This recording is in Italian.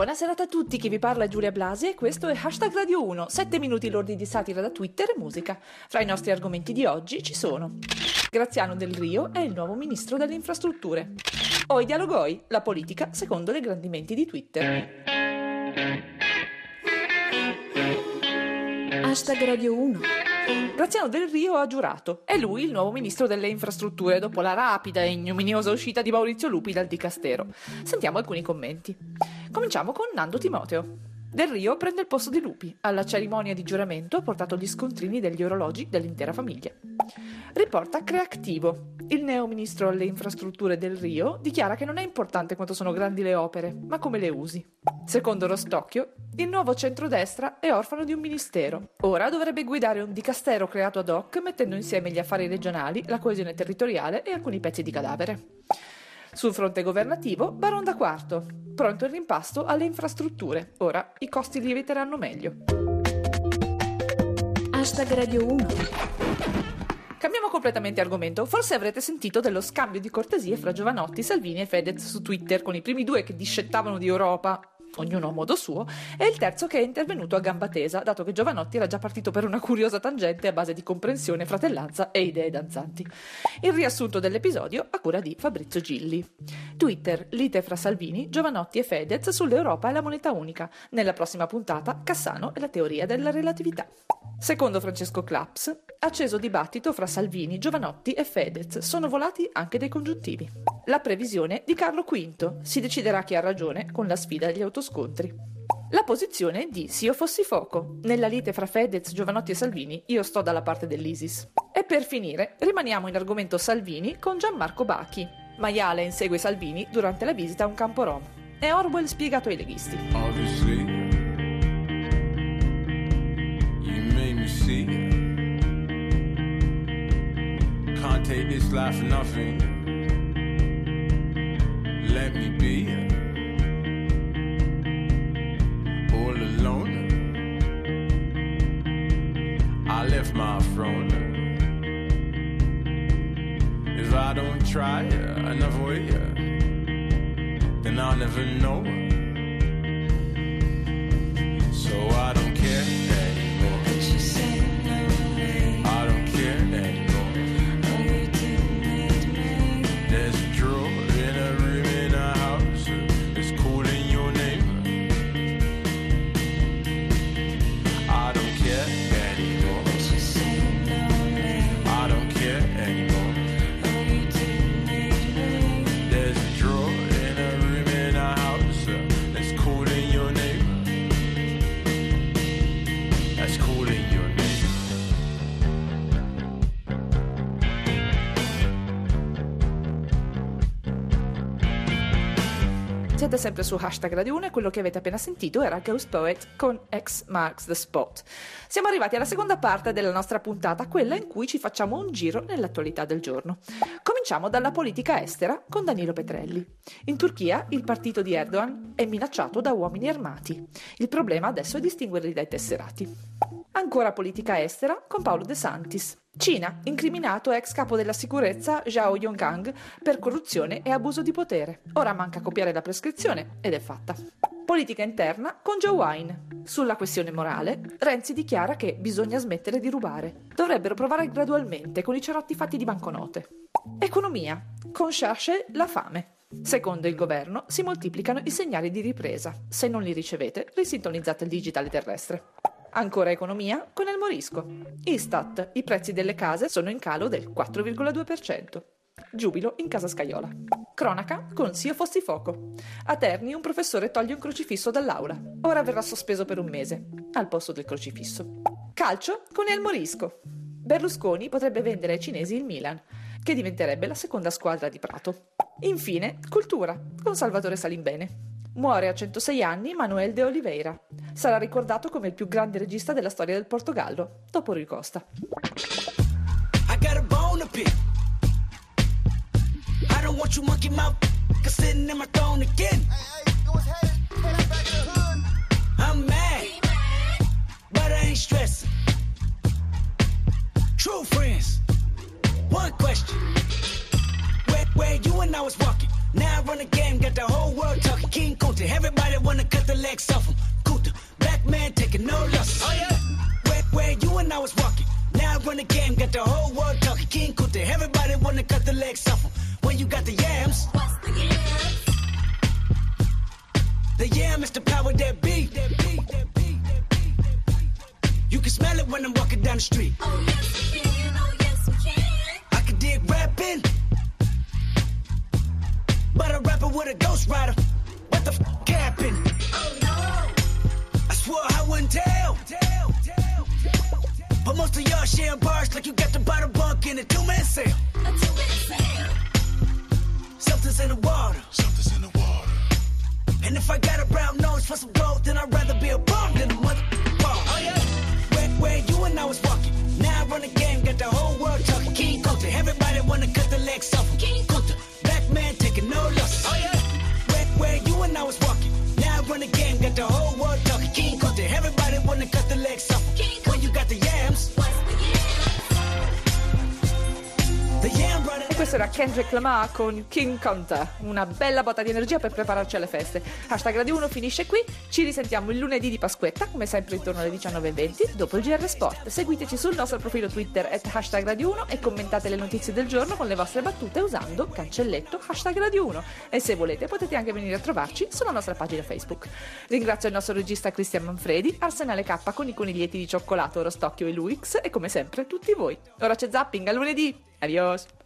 Buonasera a tutti, chi vi parla è Giulia Blasi e questo è Hashtag Radio 1, 7 minuti lordi di satira da Twitter e musica. Fra i nostri argomenti di oggi ci sono Graziano Del Rio è il nuovo ministro delle infrastrutture. Oi dialogoi, la politica secondo le grandi menti di Twitter. Hashtag Radio 1. Graziano Del Rio ha giurato. È lui il nuovo ministro delle infrastrutture dopo la rapida e ignominiosa uscita di Maurizio Lupi dal dicastero. Sentiamo alcuni commenti. Cominciamo con Nando Timoteo. Del Rio prende il posto di Lupi. Alla cerimonia di giuramento ha portato gli scontrini degli orologi dell'intera famiglia. Riporta Creativo. Il neo ministro alle infrastrutture del Rio dichiara che non è importante quanto sono grandi le opere, ma come le usi. Secondo Rostocchio, il nuovo centrodestra è orfano di un ministero. Ora dovrebbe guidare un dicastero creato ad hoc mettendo insieme gli affari regionali, la coesione territoriale e alcuni pezzi di cadavere. Sul fronte governativo, Baronda IV, pronto il rimpasto alle infrastrutture. Ora i costi lieviteranno meglio. Hashtag Radio 1. Cambiamo completamente argomento. Forse avrete sentito dello scambio di cortesie fra Giovanotti, Salvini e Fedez su Twitter, con i primi due che discettavano di Europa ognuno a modo suo, e il terzo che è intervenuto a gamba tesa, dato che Giovanotti era già partito per una curiosa tangente a base di comprensione, fratellanza e idee danzanti. Il riassunto dell'episodio a cura di Fabrizio Gilli. Twitter, lite fra Salvini, Giovanotti e Fedez sull'Europa e la moneta unica. Nella prossima puntata, Cassano e la teoria della relatività. Secondo Francesco Claps, acceso dibattito fra Salvini, Giovanotti e Fedez. Sono volati anche dei congiuntivi. La previsione di Carlo V. Si deciderà chi ha ragione con la sfida degli autoscontri. La posizione di Se io fossi fuoco. Nella lite fra Fedez, Giovanotti e Salvini, io sto dalla parte dell'ISIS. E per finire, rimaniamo in argomento Salvini con Gianmarco Bachi. Maiale insegue Salvini durante la visita a un campo rom. È Orwell spiegato ai leghisti. Obviously, you made me see. Can't take this life for nothing. Try another way, then I'll never know. So I Siete sempre su hashtag Radio 1 e quello che avete appena sentito era Ghost Poet con X Marks the Spot. Siamo arrivati alla seconda parte della nostra puntata, quella in cui ci facciamo un giro nell'attualità del giorno. Cominciamo dalla politica estera con Danilo Petrelli. In Turchia il partito di Erdogan è minacciato da uomini armati. Il problema adesso è distinguerli dai tesserati. Ancora politica estera con Paolo De Santis. Cina, incriminato ex capo della sicurezza Zhao Yonggang per corruzione e abuso di potere. Ora manca copiare la prescrizione ed è fatta. Politica interna con Joe Wine. Sulla questione morale, Renzi dichiara che bisogna smettere di rubare. Dovrebbero provare gradualmente con i cerotti fatti di banconote. Economia, con Sciasce la fame. Secondo il governo si moltiplicano i segnali di ripresa. Se non li ricevete, risintonizzate il digitale terrestre. Ancora economia con il morisco. Istat, i prezzi delle case sono in calo del 4,2%. Giubilo in casa Scaiola. Cronaca con Sio Fossi Fuoco. A Terni un professore toglie un crocifisso dall'aula. Ora verrà sospeso per un mese, al posto del crocifisso. Calcio con il morisco. Berlusconi potrebbe vendere ai cinesi il Milan, che diventerebbe la seconda squadra di Prato. Infine, cultura con Salvatore Salimbene. Muore a 106 anni Manuel de Oliveira. Sarà ricordato come il più grande regista della storia del Portogallo, dopo Rui Costa. I got everybody wanna cut the legs off him. Kunta, black man taking no losses. Oh yeah. Where, where you and I was walking. Now I run the game, got the whole world talking. King Kunta, everybody wanna cut the legs off him. When you got the yams. What's the yams? The yam is the power that be. That be, that be, that be, that be. You can smell it when I'm walking down the street. Oh yes we can, oh yes we can. I can dig rapping. But a rapper with a ghost rider. The happened? Oh no. I swore I wouldn't tell. But most of y'all sharing bars like you got the bottom bunk in a two man sale. A two-minute sale. Something's in the water. Something's in the water. And if I got a brown nose for some gold, then I'd rather be a bum than a mother. Oh yeah. Where, where you and I was walking. Now I run the game, got the whole world talking. King Kunta, everybody wanna cut the legs off the game, got the whole world talking. King Kunta, everybody wanna cut the legs off questo era Kendrick Lamar con King Kunta, una bella botta di energia per prepararci alle feste. Hashtag Radio 1 finisce qui, ci risentiamo il lunedì di Pasquetta, come sempre intorno alle 19.20, dopo il GR Sport. Seguiteci sul nostro profilo Twitter at hashtag Radio 1 e commentate le notizie del giorno con le vostre battute usando cancelletto hashtag Radio 1. E se volete potete anche venire a trovarci sulla nostra pagina Facebook. Ringrazio il nostro regista Cristian Manfredi, Arsenale K con i coniglietti di cioccolato, Rostocchio e Luix e come sempre tutti voi. Ora c'è zapping, a lunedì! Adios!